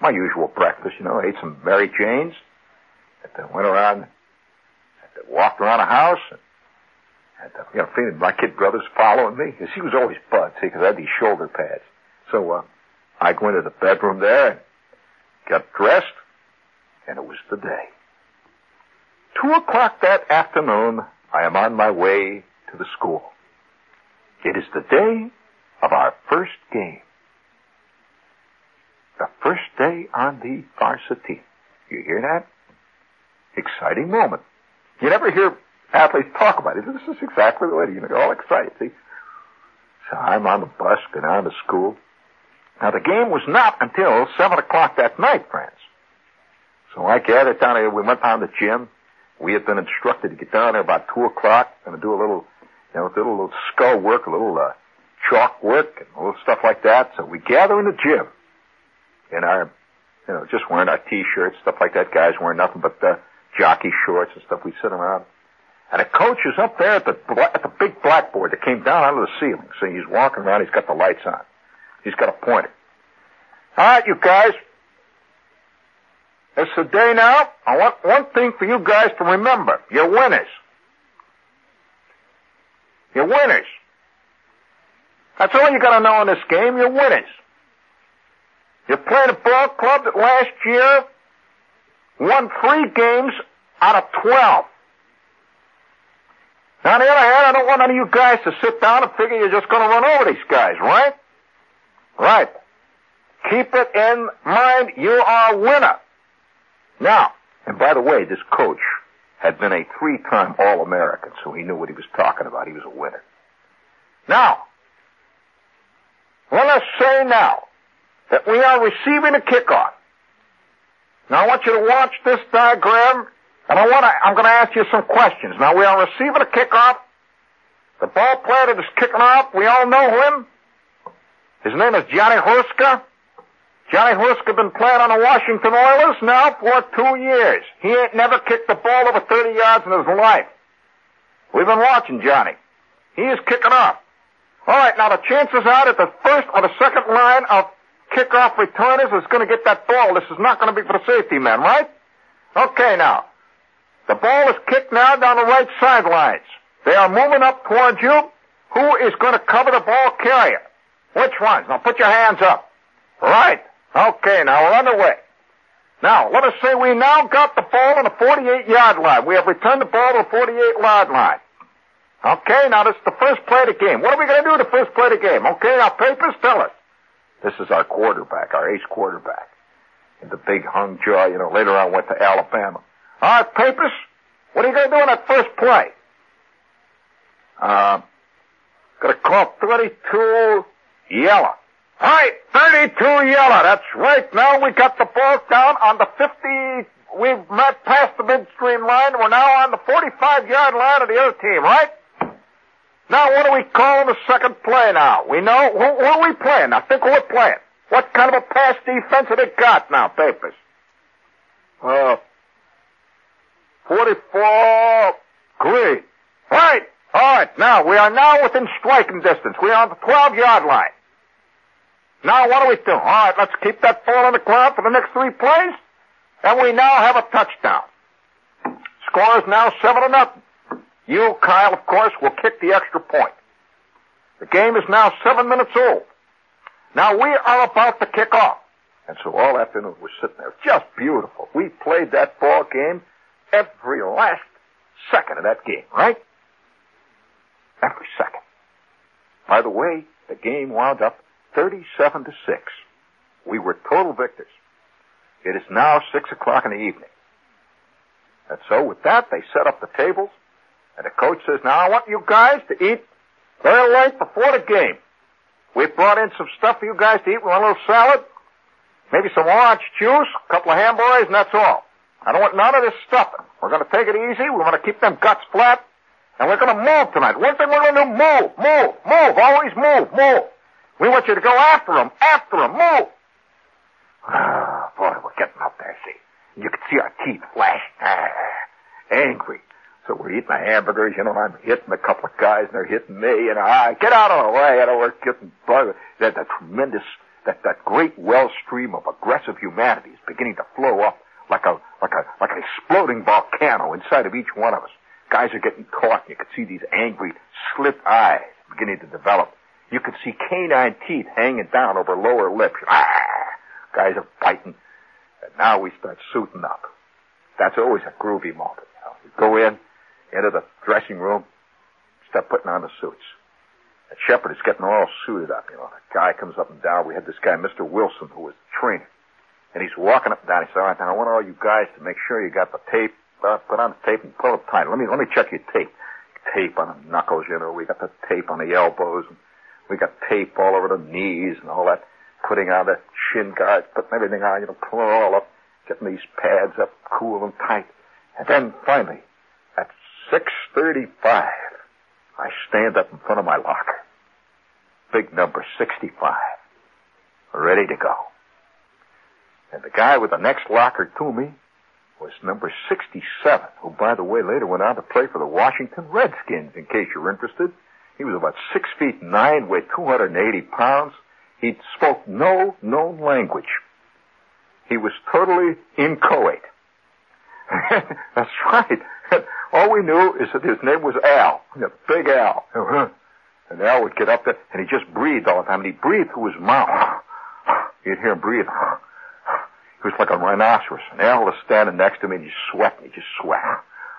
S3: My usual breakfast, you know. I ate some Mary Janes. And then went around, and walked around the house. And, and uh, you know, feeling my kid brother's following me. Because he was always Bud, see, because I had these shoulder pads. So, uh, I go into the bedroom there and got dressed. And it was the day. Two o'clock that afternoon, I am on my way to the school. It is the day of our first game. The first day on the varsity. You hear that? Exciting moment. You never hear athletes talk about it. This is exactly the way you know, they're all excited, see? So I'm on the bus, going down to school. Now the game was not until seven o'clock that night, friends. So I gathered down here, we went down to the gym. We had been instructed to get down there about two o'clock and do a little, you know, do a little skull work, a little uh, chalk work, and a little stuff like that. So we gather in the gym in our, you know, just wearing our t-shirts, stuff like that. Guys wearing nothing but uh, jockey shorts and stuff. We sit around, and a coach is up there at the at the big blackboard that came down out of the ceiling. So he's walking around. He's got the lights on. He's got a pointer. All right, you guys. It's the day now. I want one thing for you guys to remember. You're winners. You're winners. That's all you gotta know in this game. You're winners. You're playing a ball club that last year won three games out of twelve. Now, on the other hand, I don't want any of you guys to sit down and figure you're just gonna run over these guys, right? Right. Keep it in mind you are a winner. Now, and by the way, this coach had been a three-time All-American, so he knew what he was talking about. He was a winner. Now, let us say now that we are receiving a kickoff. Now I want you to watch this diagram, and I want to, I'm going to ask you some questions. Now we are receiving a kickoff. The ball player that is kicking off, we all know him. His name is Johnny Huska. Johnny Huska been playing on the Washington Oilers now for two years. He ain't never kicked the ball over 30 yards in his life. We've been watching Johnny. He is kicking off. All right, now the chances are that the first or the second line of kickoff returners is going to get that ball. This is not going to be for the safety men, right? Okay, now. The ball is kicked now down the right sidelines. They are moving up towards you. Who is going to cover the ball carrier? Which ones? Now put your hands up. Right. Okay, now we're underway. Now, let us say we now got the ball on the 48 yard line. We have returned the ball to the 48 yard line. Okay, now this is the first play of the game. What are we going to do the first play of the game? Okay, now papers tell us. This is our quarterback, our ace quarterback. The big hung jaw, you know, later on went to Alabama. All right, papers, what are you going to do in that first play? Uh, gonna call 32 yellow. All right, 32 yellow. That's right. Now we got the ball down on the 50. We've met past the midstream line. We're now on the 45 yard line of the other team, right? Now what are we calling the second play now? We know, who, who are we playing? I think we're playing. What kind of a pass defense have they got now, Papers? Uh, 44 green. Right. All right. Now, we are now within striking distance. We are on the 12-yard line. Now, what do we do? All right, let's keep that ball on the ground for the next three plays. And we now have a touchdown. Score is now seven to nothing. You, Kyle, of course, will kick the extra point. The game is now seven minutes old. Now we are about to kick off. And so all afternoon we're sitting there. Just beautiful. We played that ball game every last second of that game, right? Every second. By the way, the game wound up 37 to 6. We were total victors. It is now 6 o'clock in the evening. And so with that, they set up the tables, and the coach says, now I want you guys to eat very late before the game. We brought in some stuff for you guys to eat. We want a little salad, maybe some orange juice, a couple of hamburgers, and that's all. I don't want none of this stuffing. We're going to take it easy. We want to keep them guts flat. And we're going to move tonight. One thing we're going to do, move, move, move. Always move, move. We want you to go after them, after them, move. Ah, boy, we're getting up there, see. You can see our teeth flash. Ah, angry. So we're eating the hamburgers, you know, and I'm hitting a couple of guys and they're hitting me, and I get out of the way, and we're getting bugged. That, that tremendous, that, that great well stream of aggressive humanity is beginning to flow up like a, like a, like an exploding volcano inside of each one of us. Guys are getting caught, and you can see these angry, slit eyes beginning to develop. You can see canine teeth hanging down over lower lips. Ah! Guys are fighting. And now we start suiting up. That's always a groovy moment. You, know. you go in, into the dressing room, start putting on the suits. And Shepherd is getting all suited up. You know, the guy comes up and down. We had this guy, Mr. Wilson, who was the trainer. And he's walking up and down. He said, all right, now I want all you guys to make sure you got the tape. Uh, put on the tape and pull it tight. Let me, let me check your tape. Tape on the knuckles, you know. We got the tape on the elbows. And we got tape all over the knees and all that. Putting on the shin guards, putting everything on, you know, pulling it all up. Getting these pads up cool and tight. And then finally, at 6.35, I stand up in front of my locker. Big number 65. Ready to go. And the guy with the next locker to me was number 67, who, by the way, later went on to play for the Washington Redskins, in case you're interested. He was about six feet nine, weighed 280 pounds. He spoke no known language. He was totally inchoate. That's right. All we knew is that his name was Al. Big Al. Uh-huh. And Al would get up there, and he just breathed all the time. And he breathed through his mouth. You'd hear him breathe. He was like a rhinoceros. And Al was standing next to me, and he's sweating. He just sweat.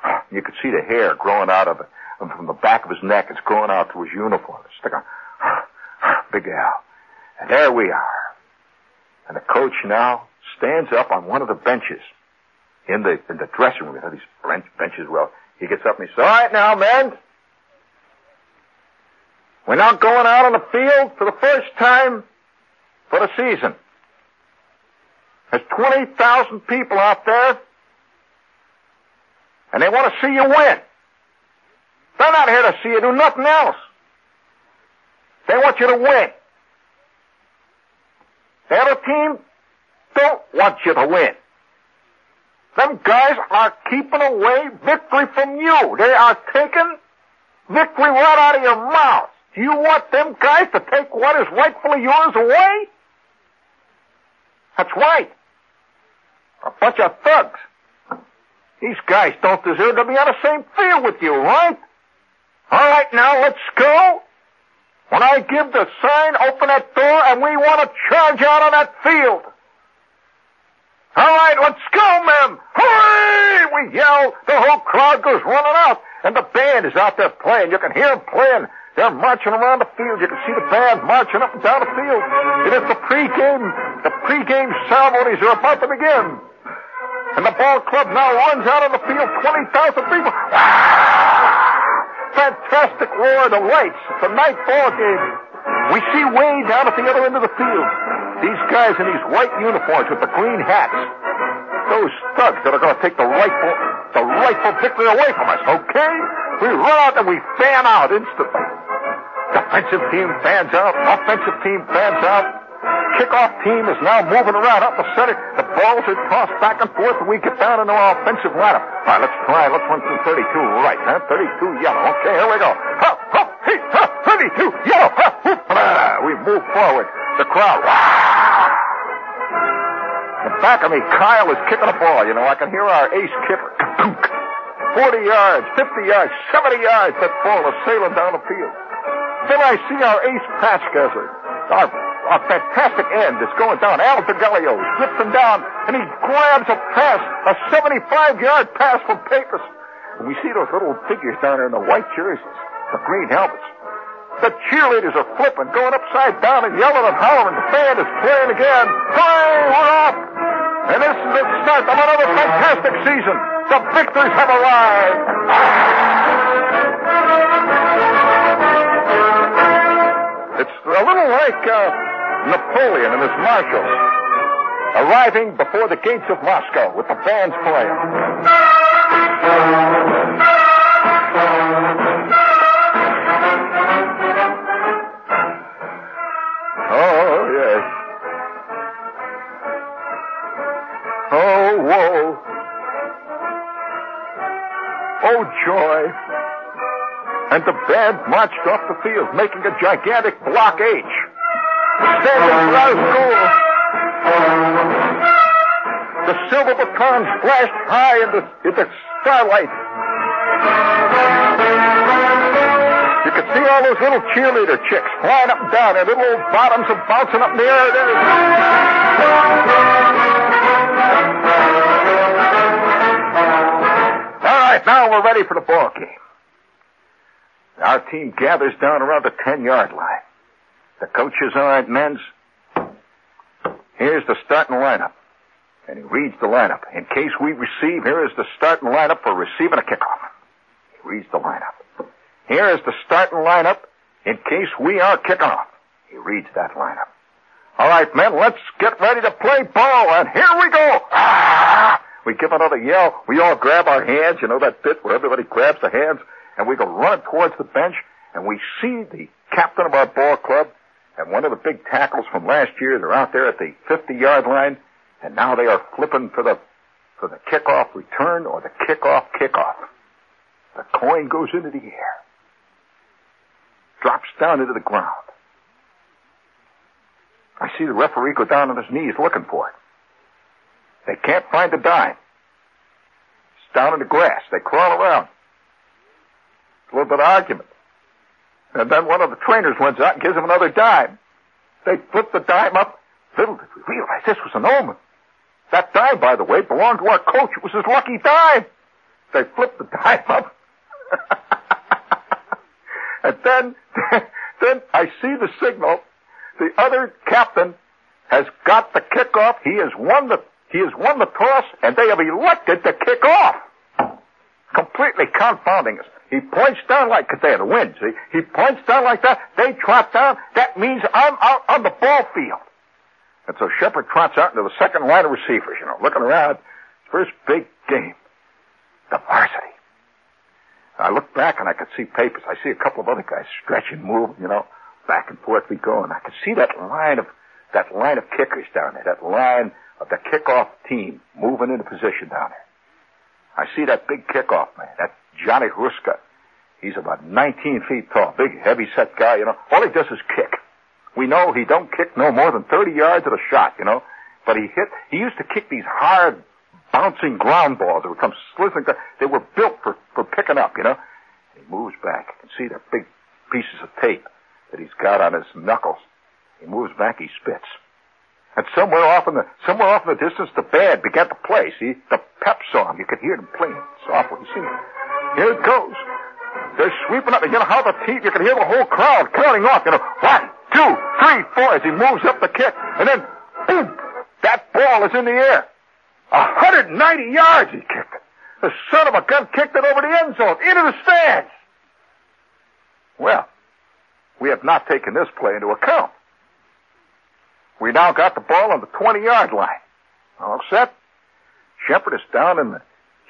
S3: You could see the hair growing out of it. From the back of his neck, it's growing out to his uniform. It's like a big Al. And there we are. And the coach now stands up on one of the benches in the in the dressing room. We have these bench, benches. Well, he gets up and he says, "All right, now, men, we're now going out on the field for the first time for the season. There's twenty thousand people out there, and they want to see you win. They're not here to see you do nothing else. They want you to win. The other team don't want you to win. Them guys are keeping away victory from you. They are taking victory right out of your mouth. Do you want them guys to take what is rightfully yours away? That's right. A bunch of thugs. These guys don't deserve to be on the same field with you, right? All right, now let's go. When I give the sign, open that door, and we want to charge out on that field. All right, let's go, men! Hooray! We yell. The whole crowd goes running out, and the band is out there playing. You can hear them playing. They're marching around the field. You can see the band marching up and down the field. It is the pregame. The pregame ceremonies are about to begin. And the ball club now runs out on the field. 20,000 people. Fantastic roar of the lights. It's a night ball game. We see way down at the other end of the field. These guys in these white uniforms with the green hats. Those thugs that are going to take the rightful, the rightful victory away from us, okay? We run out and we fan out instantly. Defensive team fans out. Offensive team fans out. Kickoff team is now moving around up the center. The balls are tossed back and forth, and we get down into our offensive lineup. All right, let's try. Let's run through 32 right, huh? 32 yellow. Okay, here we go. Hey, hup, 32 yellow. We move forward. The crowd. In back of me, Kyle is kicking a ball. You know, I can hear our ace kicker. 40 yards, 50 yards, 70 yards. That ball is sailing down the field. Then I see our ace pass guesser. Our, our fantastic end is going down. Al DeGalio slips him down, and he grabs a pass, a 75-yard pass from Papers. And we see those little figures down there in the white jerseys, the green helmets. The cheerleaders are flipping, going upside down and yelling and hollering. The band is playing again. Hooray, we're off! And this is the start of another fantastic season. The victors have arrived. It's a little like uh, Napoleon and his marshals arriving before the gates of Moscow with the bands playing. Oh, yes. Oh. Oh, joy. And the band marched off the field, making a gigantic block H. Our school. The silver batons flashed high in the, in the starlight. You could see all those little cheerleader chicks flying up and down, their little old bottoms and bouncing up in the air. There. All right, now we're ready for the ball game. Our team gathers down around the 10 yard line. The coach is all right, men's. Here's the starting lineup. And he reads the lineup. In case we receive, here is the starting lineup for receiving a kickoff. He reads the lineup. Here is the starting lineup in case we are kicking off. He reads that lineup. All right, men, let's get ready to play ball, and here we go. Ah! We give another yell. We all grab our hands. You know that bit where everybody grabs the hands, and we go running towards the bench, and we see the captain of our ball club and one of the big tackles from last year. They're out there at the 50-yard line, and now they are flipping for the for the kickoff return or the kickoff kickoff. The coin goes into the air, drops down into the ground. I see the referee go down on his knees looking for it. They can't find the dime. It's down in the grass. They crawl around. It's A little bit of argument. And then one of the trainers runs out and gives him another dime. They flip the dime up. Little did we realize this was an omen. That dime, by the way, belonged to our coach. It was his lucky dime. They flipped the dime up. and then, then I see the signal. The other captain has got the kickoff. He has won the, he has won the toss, and they have elected to kick off. Completely confounding us. He points down like, cause they had a win, see? He points down like that. They trot down. That means I'm out on the ball field. And so Shepherd trots out into the second line of receivers, you know, looking around. First big game. The varsity. I look back and I could see papers. I see a couple of other guys stretching, moving, you know, back and forth we go. And I could see that line of, that line of kickers down there, that line of the kickoff team moving into position down there. I see that big kickoff man, that Johnny Ruska. He's about 19 feet tall, big, heavy set guy, you know. All he does is kick. We know he don't kick no more than 30 yards at a shot, you know. But he hit, he used to kick these hard, bouncing ground balls that would come slithering. They were built for, for picking up, you know. He moves back. You can see the big pieces of tape that he's got on his knuckles. He moves back, he spits. And somewhere off in the somewhere off in the distance, the band began to play. See, the pep song. You could hear them playing softly. See, here it goes. They're sweeping up. You know how the team. You can hear the whole crowd counting off. You know, one, two, three, four. As he moves up the kick, and then boom, that ball is in the air. 190 yards he kicked it. The son of a gun kicked it over the end zone into the stands. Well, we have not taken this play into account. We now got the ball on the 20 yard line. All set. Shepherd is down in the,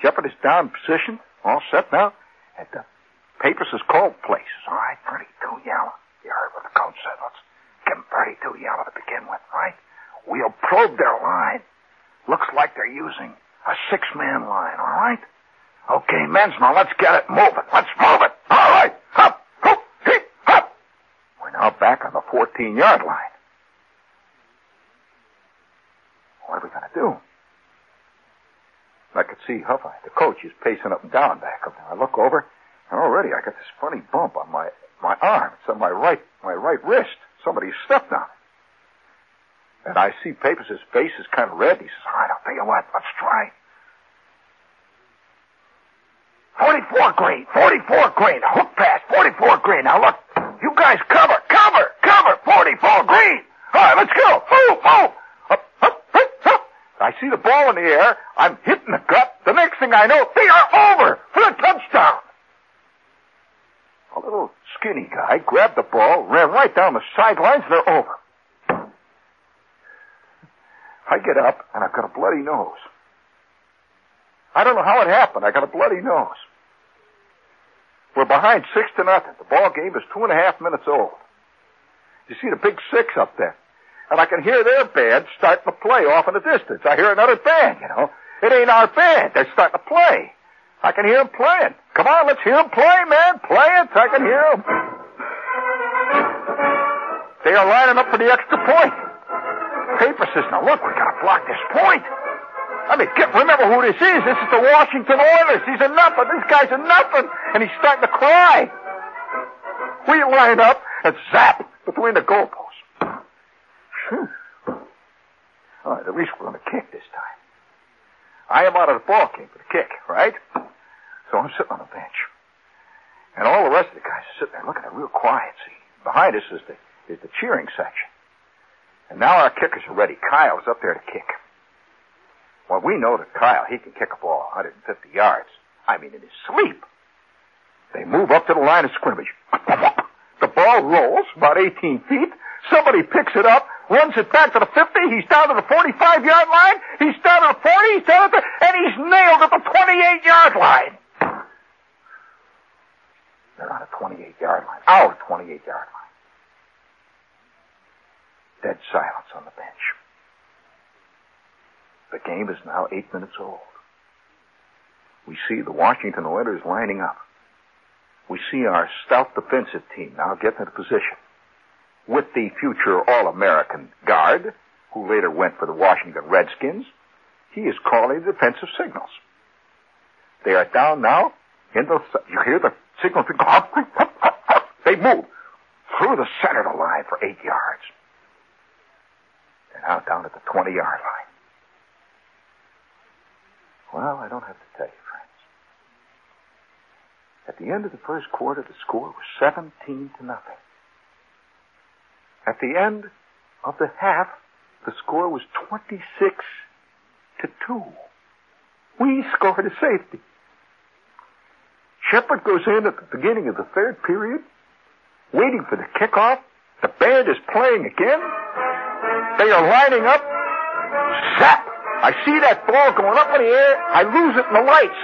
S3: Shepherd is down position. All set now. And the Papers has called places. All right, 32 yellow. You heard what the coach said. Let's him 32 yellow to begin with, right? We'll probe their line. Looks like they're using a six-man line, all right? Okay, Mensmo, let's get it moving. Let's move it. All right. Up, up, hip, up. We're now back on the 14-yard line. What are we going to do? I could see Huffine, the coach, is pacing up and down back up there. I look over, and already I got this funny bump on my my arm. It's on my right my right wrist. Somebody stepped on it. And I see Papers' face is kind of red. He says, all right, I'll tell you what, let's try. 44 green, 44 green, hook pass, 44 green. Now look, you guys cover, cover, cover, 44 green. All right, let's go. Move, move. I see the ball in the air. I'm hitting the gut. The next thing I know, they are over for a touchdown. A little skinny guy grabbed the ball, ran right down the sidelines, they're over. I get up, and I've got a bloody nose. I don't know how it happened. I got a bloody nose. We're behind six to nothing. The ball game is two and a half minutes old. You see the big six up there. And I can hear their band starting to play off in the distance. I hear another band, you know. It ain't our band. They're starting to play. I can hear them playing. Come on, let's hear them play, man. Play it. I can hear them. They are lining up for the extra point. Paper says, now look, we gotta block this point. I mean, get, remember who this is. This is the Washington Oilers. He's a nothing. This guy's a nothing. And he's starting to cry. We line up and zap between the goalposts. Phew. All right, at least we're going to kick this time. I am out of the ball game for the kick, right? So I'm sitting on the bench. And all the rest of the guys are sitting there looking at real quiet. See, behind us is the, is the cheering section. And now our kickers are ready. Kyle's up there to kick. Well, we know that Kyle, he can kick a ball 150 yards. I mean, in his sleep. They move up to the line of scrimmage. The ball rolls about 18 feet. Somebody picks it up, runs it back to the 50. He's down to the 45 yard line. He's down to the 40. He's down at the, and he's nailed at the 28 yard line. They're on a 28 yard line. Our 28 yard line. Dead silence on the bench. The game is now eight minutes old. We see the Washington Oilers lining up. We see our stout defensive team now getting into position with the future All-American guard, who later went for the Washington Redskins. He is calling defensive signals. They are down now in the, you hear the signal, they move through the center of the line for eight yards. They're down at the 20 yard line. Well, I don't have to tell you, friends. At the end of the first quarter, the score was 17 to nothing. At the end of the half, the score was 26 to 2. We scored a safety. Shepherd goes in at the beginning of the third period, waiting for the kickoff. The band is playing again. They are lining up. Zap! I see that ball going up in the air. I lose it in the lights.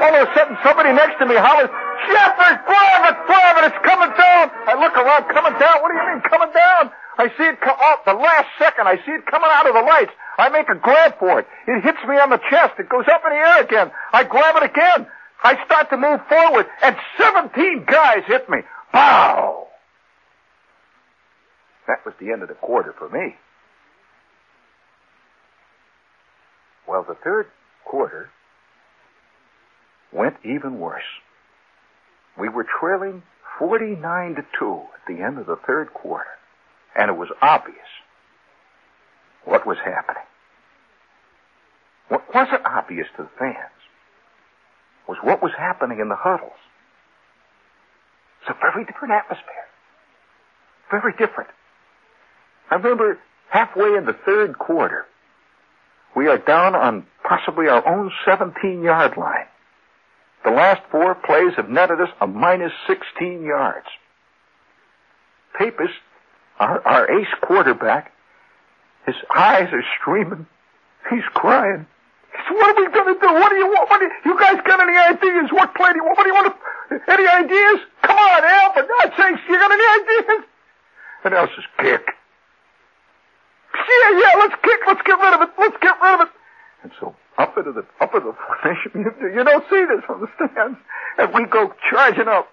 S3: A sudden, somebody next to me hollers, Shepherd, grab it, grab it, it's coming down. I look around, coming down. What do you mean, coming down? I see it come off the last second. I see it coming out of the lights. I make a grab for it. It hits me on the chest. It goes up in the air again. I grab it again. I start to move forward, and 17 guys hit me. Pow! That was the end of the quarter for me. Well, the third quarter went even worse. We were trailing 49 to 2 at the end of the third quarter, and it was obvious what was happening. What wasn't obvious to the fans was what was happening in the huddles. It's a very different atmosphere. Very different. I remember halfway in the third quarter, we are down on possibly our own 17 yard line. The last four plays have netted us a minus 16 yards. Papis, our, our ace quarterback, his eyes are streaming. He's crying. What are we going to do? What do you want? What do you, you guys got any ideas? What play do you want? What do you want to, any ideas? Come on, Al, for God's sakes, you got any ideas? And Al says, kick. Yeah, yeah, let's kick. Let's get rid of it. Let's get rid of it. And so up into the up into the formation, you, you don't see this from the stands, and we go charging up.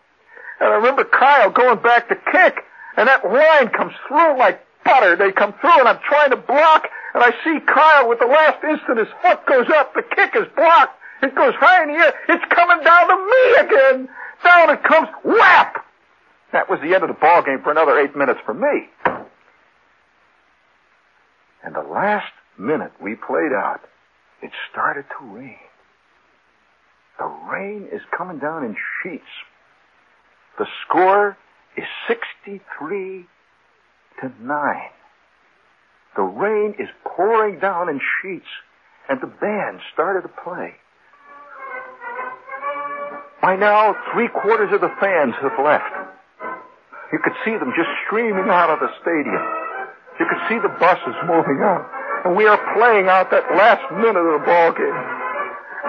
S3: And I remember Kyle going back to kick, and that line comes through like butter. They come through, and I'm trying to block, and I see Kyle with the last instant, his foot goes up, the kick is blocked. It goes high in the air. It's coming down to me again. Down it comes, whap! That was the end of the ball game for another eight minutes for me. And the last minute we played out, it started to rain. The rain is coming down in sheets. The score is 63 to 9. The rain is pouring down in sheets, and the band started to play. By now, three quarters of the fans have left. You could see them just streaming out of the stadium. You could see the buses moving out. We are playing out that last minute of the ball game.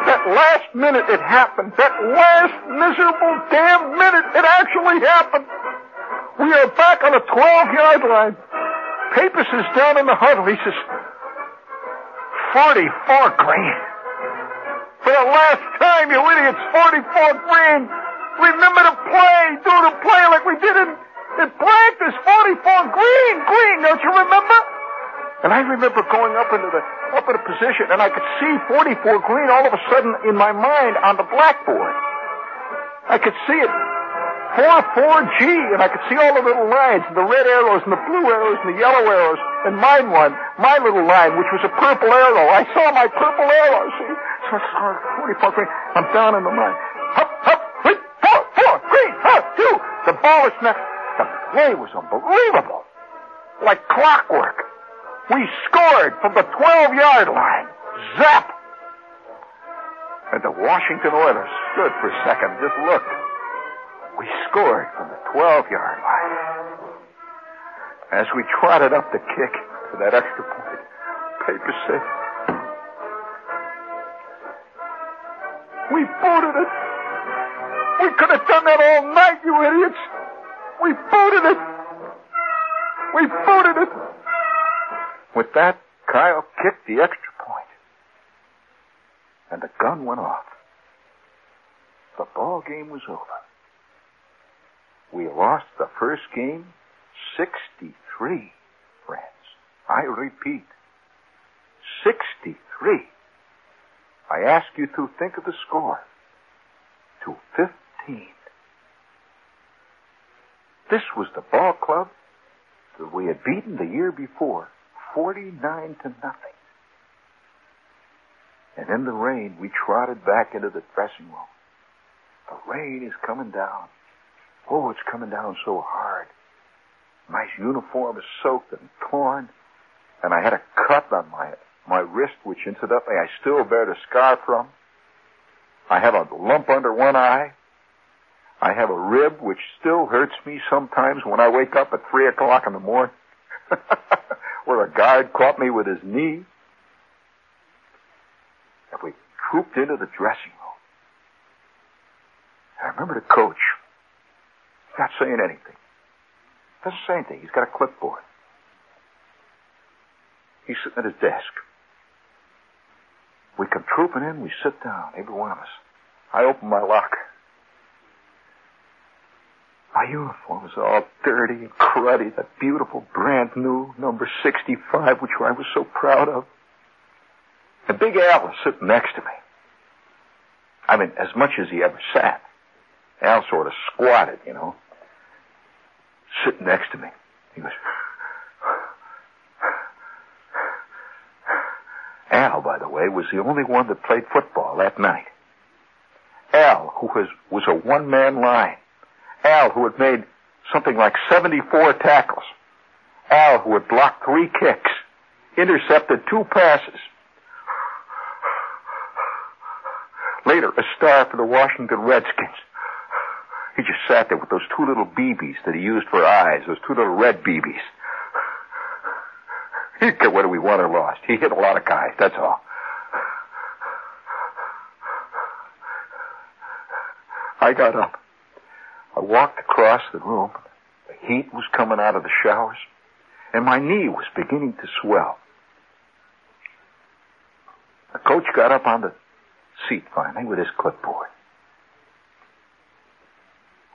S3: That last minute it happened. That last miserable damn minute it actually happened. We are back on the 12 yard line. Papus is down in the huddle. He says, 44 green. For the last time, you idiots, 44 green. Remember to play. Do the play like we did in, in practice. 44 green, green. Don't you remember? And I remember going up into the up in a position, and I could see 44 green all of a sudden in my mind on the blackboard. I could see it 4-4-G, and I could see all the little lines, and the red arrows, and the blue arrows, and the yellow arrows, and mine one, my little line, which was a purple arrow. I saw my purple arrow, see? So I saw 44 green. I'm down in the mine. Hup, hup, wait, four, four, green, hup, two. The ball is next. The play was unbelievable. Like clockwork. We scored from the 12-yard line. Zap! And the Washington Oilers stood for a second, just looked. We scored from the 12-yard line. As we trotted up the kick to that extra point, Paper said, We booted it. We could have done that all night, you idiots. We booted it. We booted it. With that, Kyle kicked the extra point. And the gun went off. The ball game was over. We lost the first game 63, friends. I repeat, 63. I ask you to think of the score to 15. This was the ball club that we had beaten the year before, 49 to nothing. And in the rain, we trotted back into the dressing room. The rain is coming down. Oh, it's coming down so hard. My uniform is soaked and torn, and I had a cut on my my wrist, which incidentally I still bear the scar from. I have a lump under one eye. I have a rib which still hurts me sometimes when I wake up at three o'clock in the morning, where a guard caught me with his knee. And we trooped into the dressing room. I remember the coach not saying anything. Doesn't say anything. He's got a clipboard. He's sitting at his desk. We come trooping in, we sit down, every one of us. I open my locker. My uniform is all dirty and cruddy, that beautiful brand new number 65, which I was so proud of. And Big Al was sitting next to me. I mean, as much as he ever sat. Al sort of squatted, you know sitting next to me. He was. Al, by the way, was the only one that played football that night. Al, who was, was a one-man line. Al, who had made something like 74 tackles. Al, who had blocked three kicks, intercepted two passes. Later, a star for the Washington Redskins. He just sat there with those two little BBs that he used for eyes, those two little red BBs. He didn't care whether we won or lost. He hit a lot of guys, that's all. I got up. I walked across the room, The heat was coming out of the showers, and my knee was beginning to swell. The coach got up on the seat finally with his clipboard.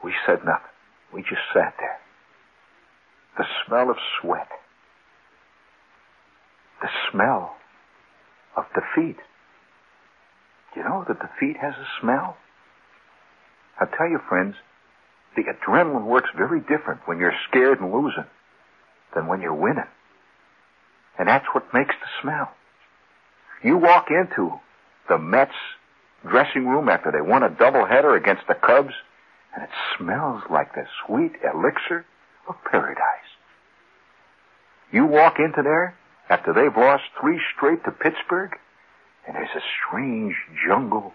S3: We said nothing. We just sat there. The smell of sweat. The smell of defeat. You know that defeat has a smell? I tell you, friends, the adrenaline works very different when you're scared and losing than when you're winning. And that's what makes the smell. You walk into the Mets dressing room after they won a doubleheader against the Cubs, and it smells like the sweet elixir of paradise. You walk into there after they've lost three straight to Pittsburgh, and there's a strange jungle,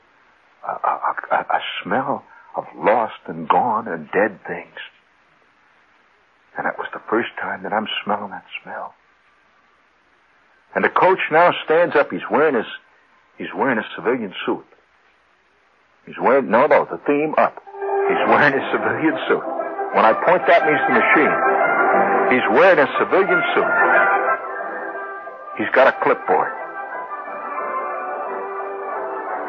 S3: a, a, a, a smell of lost and gone and dead things. And that was the first time that I'm smelling that smell. And the coach now stands up. He's wearing his, he's wearing a civilian suit. He's wearing, no, no, the theme up. He's wearing his civilian suit. When I point that means the machine. He's wearing a civilian suit. He's got a clipboard.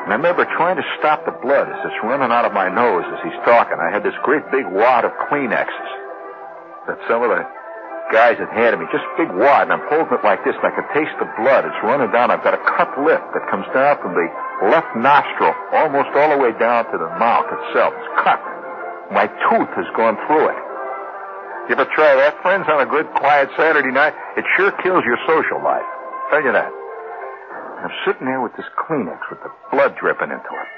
S3: And I remember trying to stop the blood as it's running out of my nose as he's talking. I had this great big wad of Kleenexes that some of the guys had handed me. Just a big wad, and I'm holding it like this, and I can taste the blood. It's running down. I've got a cut lip that comes down from the left nostril almost all the way down to the mouth itself. It's cut. My tooth has gone through it. You ever try that, friends, on a good, quiet Saturday night? It sure kills your social life. Tell you that. I'm sitting there with this Kleenex with the blood dripping into it.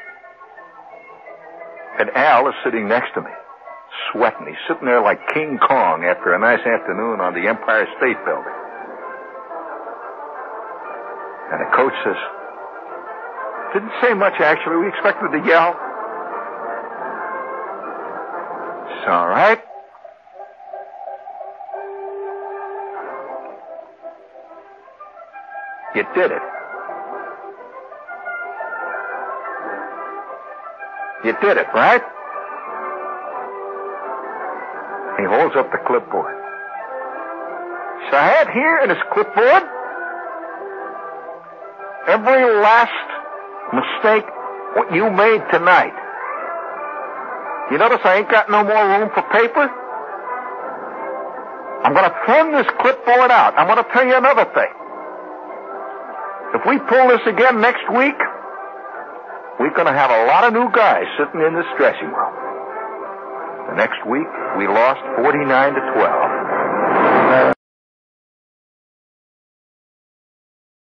S3: And Al is sitting next to me, sweating. He's sitting there like King Kong after a nice afternoon on the Empire State Building. And the coach says, didn't say much actually. We expected to yell. It's all right. You did it. You did it, right? He holds up the clipboard. So I had here in his clipboard every last mistake what you made tonight. You notice I ain't got no more room for paper? I'm going to thin this clipboard out. I'm going to tell you another thing. If we pull this again next week, we're going to have a lot of new guys sitting in this dressing room. The next week, we lost 49 to 12.